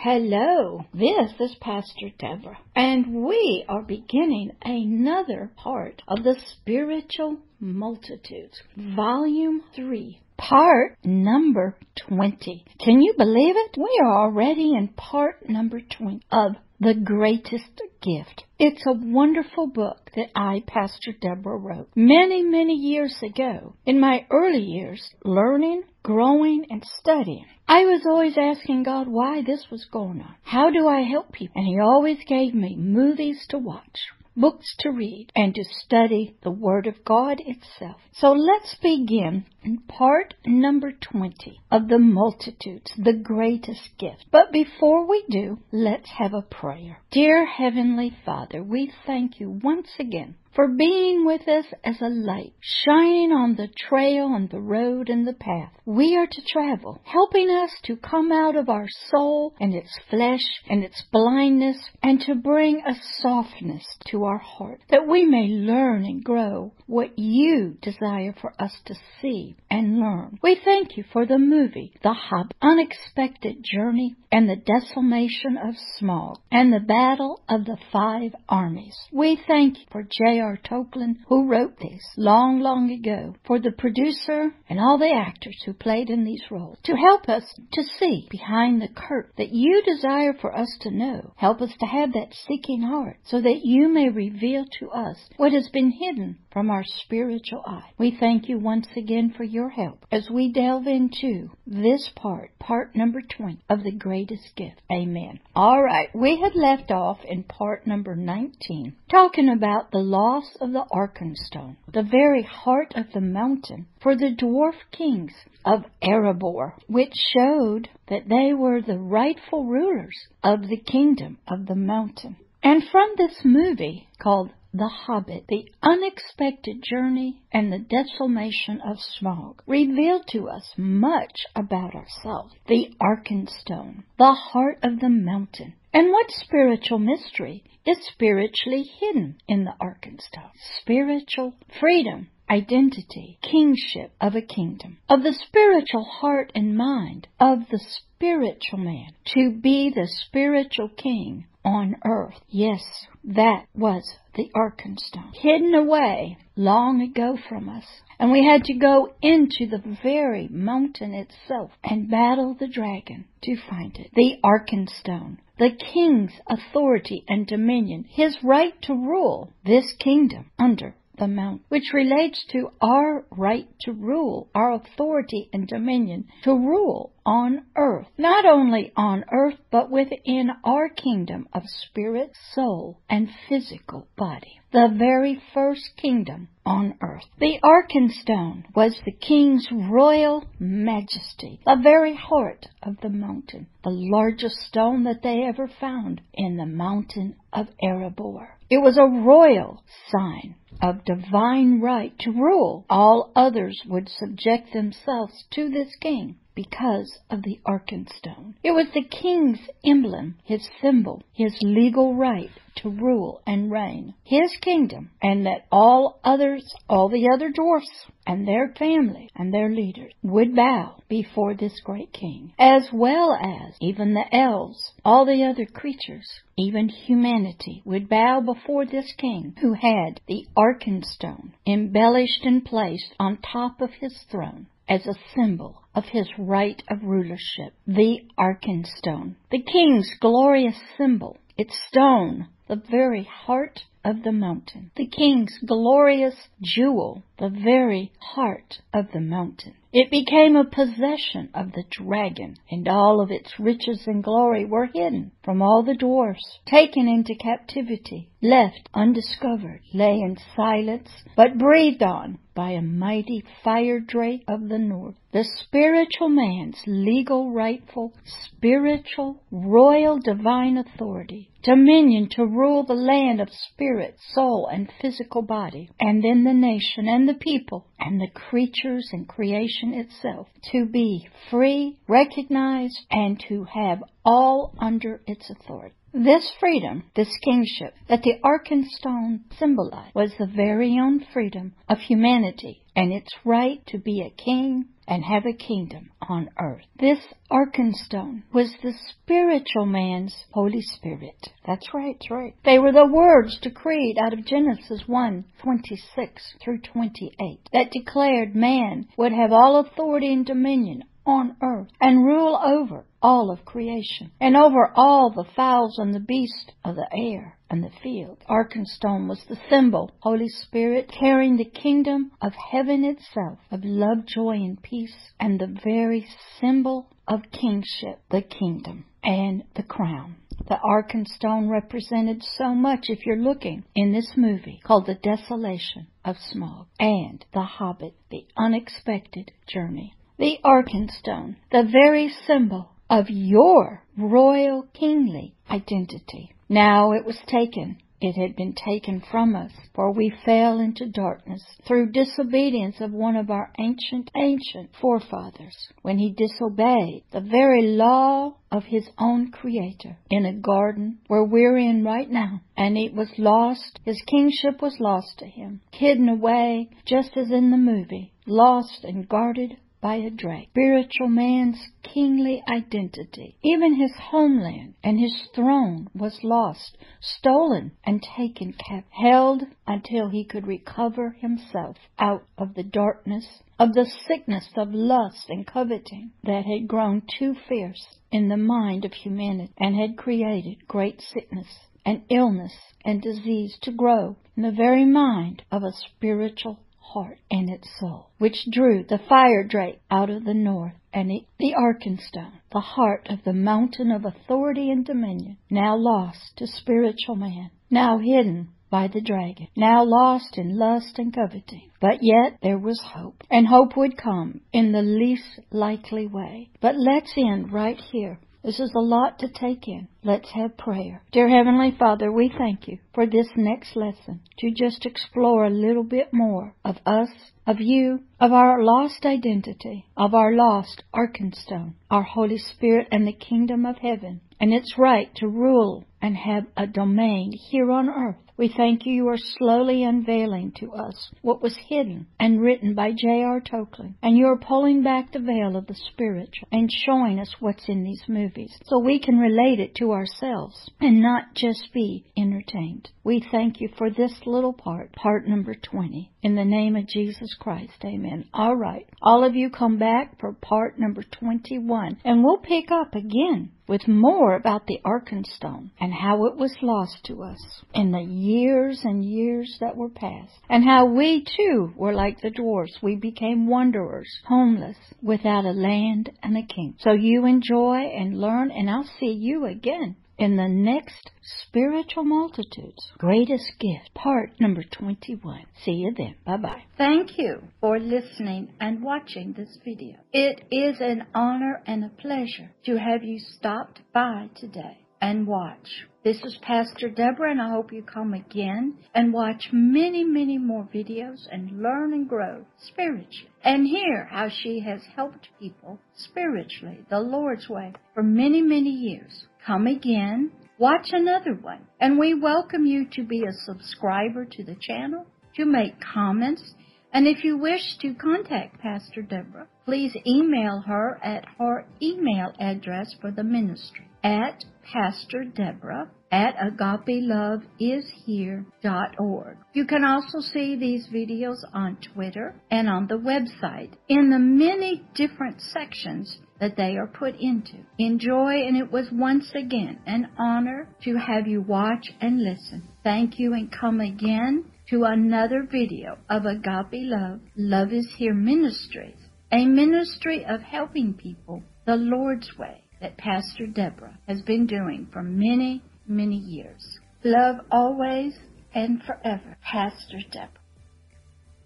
Hello, this is Pastor Deborah, and we are beginning another part of the Spiritual Multitudes, Volume 3, part number 20. Can you believe it? We are already in part number 20 of The Greatest Gift. It's a wonderful book that I, Pastor Deborah, wrote many, many years ago. In my early years, learning, growing, and studying, I was always asking God why this was going on. How do I help people? And He always gave me movies to watch books to read, and to study the Word of God itself. So let's begin in part number 20 of the multitudes, the greatest gift. But before we do, let's have a prayer. Dear Heavenly Father, we thank you once again for being with us as a light, shining on the trail and the road and the path we are to travel, helping us to come out of our soul and its flesh and its blindness and to bring a softness to our heart that we may learn and grow what you desire for us to see and learn. We thank you for the movie, The Hobbit, Unexpected Journey, and the Decimation of Smaug, and the Battle of the Five Armies. We thank you for J.R. J.R. Tolkien, who wrote this long, long ago, for the producer and all the actors who played in these roles, to help us to see behind the curtain that you desire for us to know. Help us to have that seeking heart so that you may reveal to us what has been hidden from our spiritual eye. We thank you once again for your help as we delve into this part, part number 20 of the greatest gift. Amen. All right, we had left off in part number 19 talking about the loss of the Arkenstone, the very heart of the mountain for the dwarf kings of Erebor, which showed that they were the rightful rulers of the kingdom of the mountain. And from this movie called the Hobbit, The Unexpected Journey, and The Decimation of Smaug reveal to us much about ourselves. The Arkenstone, the heart of the mountain. And what spiritual mystery is spiritually hidden in the Arkenstone? Spiritual freedom identity, kingship of a kingdom, of the spiritual heart and mind of the spiritual man, to be the spiritual king on earth. Yes, that was the Arkenstone, hidden away long ago from us. And we had to go into the very mountain itself and battle the dragon to find it. The Arkenstone, the king's authority and dominion, his right to rule this kingdom under the mount, which relates to our right to rule, our authority and dominion to rule on earth. Not only on earth, but within our kingdom of spirit, soul, and physical body. The very first kingdom on earth. The Arkenstone was the king's royal majesty, the very heart of the mountain, the largest stone that they ever found in the mountain of Erebor. It was a royal sign of divine right to rule. All others would subject themselves to this king because of the Arkenstone. It was the king's emblem, his symbol, his legal right to rule and reign, his kingdom, and that all others, all the other dwarfs and their family and their leaders would bow before this great king, as well as even the elves, all the other creatures, even humanity would bow before this king who had the Arkenstone embellished and placed on top of his throne as a symbol of his right of rulership, the Arkenstone, the king's glorious symbol, its stone, the very heart of the mountain, the king's glorious jewel, the very heart of the mountain. It became a possession of the dragon, and all of its riches and glory were hidden from all the dwarfs, taken into captivity, left undiscovered, lay in silence, but breathed on by a mighty fire drake of the north. The spiritual man's legal, rightful, spiritual, royal, divine authority, dominion to rule the land of spirit, soul, and physical body, and then the nation and the people and the creatures and creation itself to be free, recognized, and to have all under its authority. This freedom, this kingship that the Arkenstone symbolized was the very own freedom of humanity and its right to be a king and have a kingdom on earth. This Arkenstone was the spiritual man's Holy Spirit. That's right, that's right. They were the words decreed out of Genesis 1, 26 through 28 that declared man would have all authority and dominion on earth and rule over all of creation and over all the fowls and the beasts of the air and the field. Arkenstone was the symbol, Holy Spirit carrying the kingdom of heaven itself, of love, joy, and peace, and the very symbol of kingship, the kingdom and the crown. The Arkenstone represented so much if you're looking in this movie called The Desolation of Smaug and The Hobbit, The Unexpected Journey the Arkenstone, the very symbol of your royal kingly identity. Now it was taken. It had been taken from us, for we fell into darkness through disobedience of one of our ancient, ancient forefathers, when he disobeyed the very law of his own creator in a garden where we're in right now. And it was lost. His kingship was lost to him, hidden away, just as in the movie, lost and guarded by a drake. Spiritual man's kingly identity. Even his homeland and his throne was lost, stolen, and taken captive, held until he could recover himself out of the darkness of the sickness of lust and coveting that had grown too fierce in the mind of humanity and had created great sickness and illness and disease to grow in the very mind of a spiritual heart and its soul, which drew the fire drake out of the north, and the, the Arkenstone, the heart of the mountain of authority and dominion, now lost to spiritual man, now hidden by the dragon, now lost in lust and coveting. But yet there was hope, and hope would come in the least likely way. But let's end right here this is a lot to take in. Let's have prayer. Dear Heavenly Father, we thank you for this next lesson to just explore a little bit more of us, of you, of our lost identity, of our lost Arkenstone, our Holy Spirit and the kingdom of heaven, and its right to rule and have a domain here on earth. We thank you, you are slowly unveiling to us what was hidden and written by J.R. Tolkien. And you are pulling back the veil of the spiritual and showing us what's in these movies so we can relate it to ourselves and not just be entertained. We thank you for this little part, part number 20. In the name of Jesus Christ, amen. All right. All of you come back for part number 21 and we'll pick up again with more about the Arkenstone and how it was lost to us in the years and years that were past, and how we too were like the dwarfs. We became wanderers, homeless, without a land and a king. So you enjoy and learn, and I'll see you again in the next Spiritual Multitudes Greatest Gift, part number 21. See you then. Bye bye. Thank you for listening and watching this video. It is an honor and a pleasure to have you stopped by today and watch. This is Pastor Deborah, and I hope you come again and watch many, many more videos and learn and grow spiritually and hear how she has helped people spiritually, the Lord's way, for many, many years. Come again, watch another one, and we welcome you to be a subscriber to the channel, to make comments, and if you wish to contact Pastor Deborah, please email her at her email address for the ministry. At Pastor Deborah at agapeloveishere.org. You can also see these videos on Twitter and on the website. In the many different sections that they are put into. Enjoy, and it was once again an honor to have you watch and listen. Thank you, and come again to another video of Agape Love, Love is Here Ministries, a ministry of helping people the Lord's way that Pastor Deborah has been doing for many, many years. Love always and forever, Pastor Deborah.